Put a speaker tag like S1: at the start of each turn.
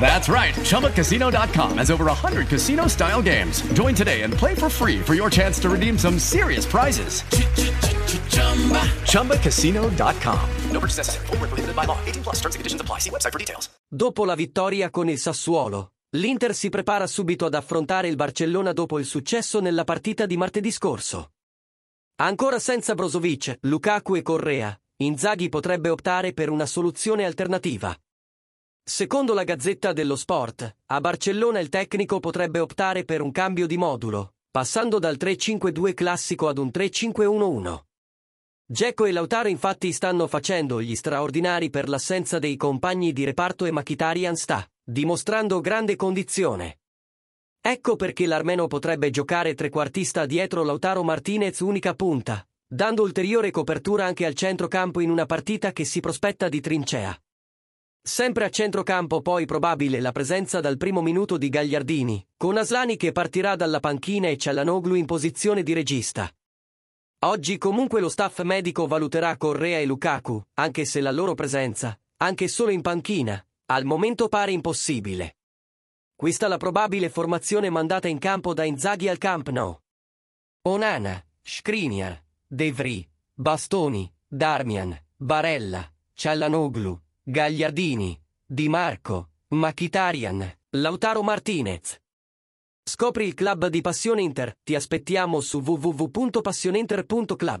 S1: That's right. ChumbaCasino.com has over 100 casino style games. Join today and play for free for your chance to redeem some serious prizes. ChumbaCasino.com. No purchase necessary. Prohibited by law. 18 plus terms and conditions apply. See website for details.
S2: Dopo la vittoria con il Sassuolo, l'Inter si prepara subito ad affrontare il Barcellona dopo il successo nella partita di martedì scorso. Ancora senza Brozovic, Lukaku e Correa, Inzaghi potrebbe optare per una soluzione alternativa. Secondo la Gazzetta dello Sport, a Barcellona il tecnico potrebbe optare per un cambio di modulo, passando dal 3-5-2 classico ad un 3-5-1-1. Geco e Lautaro infatti stanno facendo gli straordinari per l'assenza dei compagni di reparto e Mkhitaryan sta dimostrando grande condizione. Ecco perché l'armeno potrebbe giocare trequartista dietro Lautaro Martinez unica punta, dando ulteriore copertura anche al centrocampo in una partita che si prospetta di trincea. Sempre a centrocampo poi probabile la presenza dal primo minuto di Gagliardini, con Aslani che partirà dalla panchina e Cialanoglu in posizione di regista. Oggi comunque lo staff medico valuterà Correa e Lukaku, anche se la loro presenza, anche solo in panchina, al momento pare impossibile. Questa la probabile formazione mandata in campo da Inzaghi al Camp Nou. Onana, Skriniar, De Vries, Bastoni, Darmian, Barella, Cialanoglu, Gagliardini, Di Marco, Mkhitaryan, Lautaro Martinez. Scopri il club di Passione Inter. Ti aspettiamo su www.passioneinter.club.